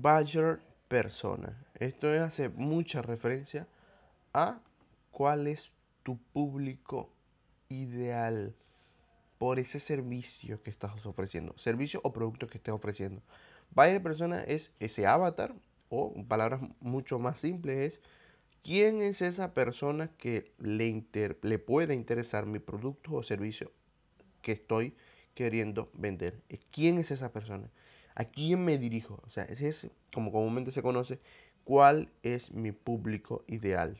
buyer persona. Esto hace mucha referencia a cuál es tu público ideal por ese servicio que estás ofreciendo, servicio o producto que estés ofreciendo. Buyer persona es ese avatar o en palabras mucho más simples es quién es esa persona que le, le puede interesar mi producto o servicio que estoy queriendo vender. ¿Quién es esa persona? ¿A quién me dirijo? O sea, ese es, como comúnmente se conoce, cuál es mi público ideal.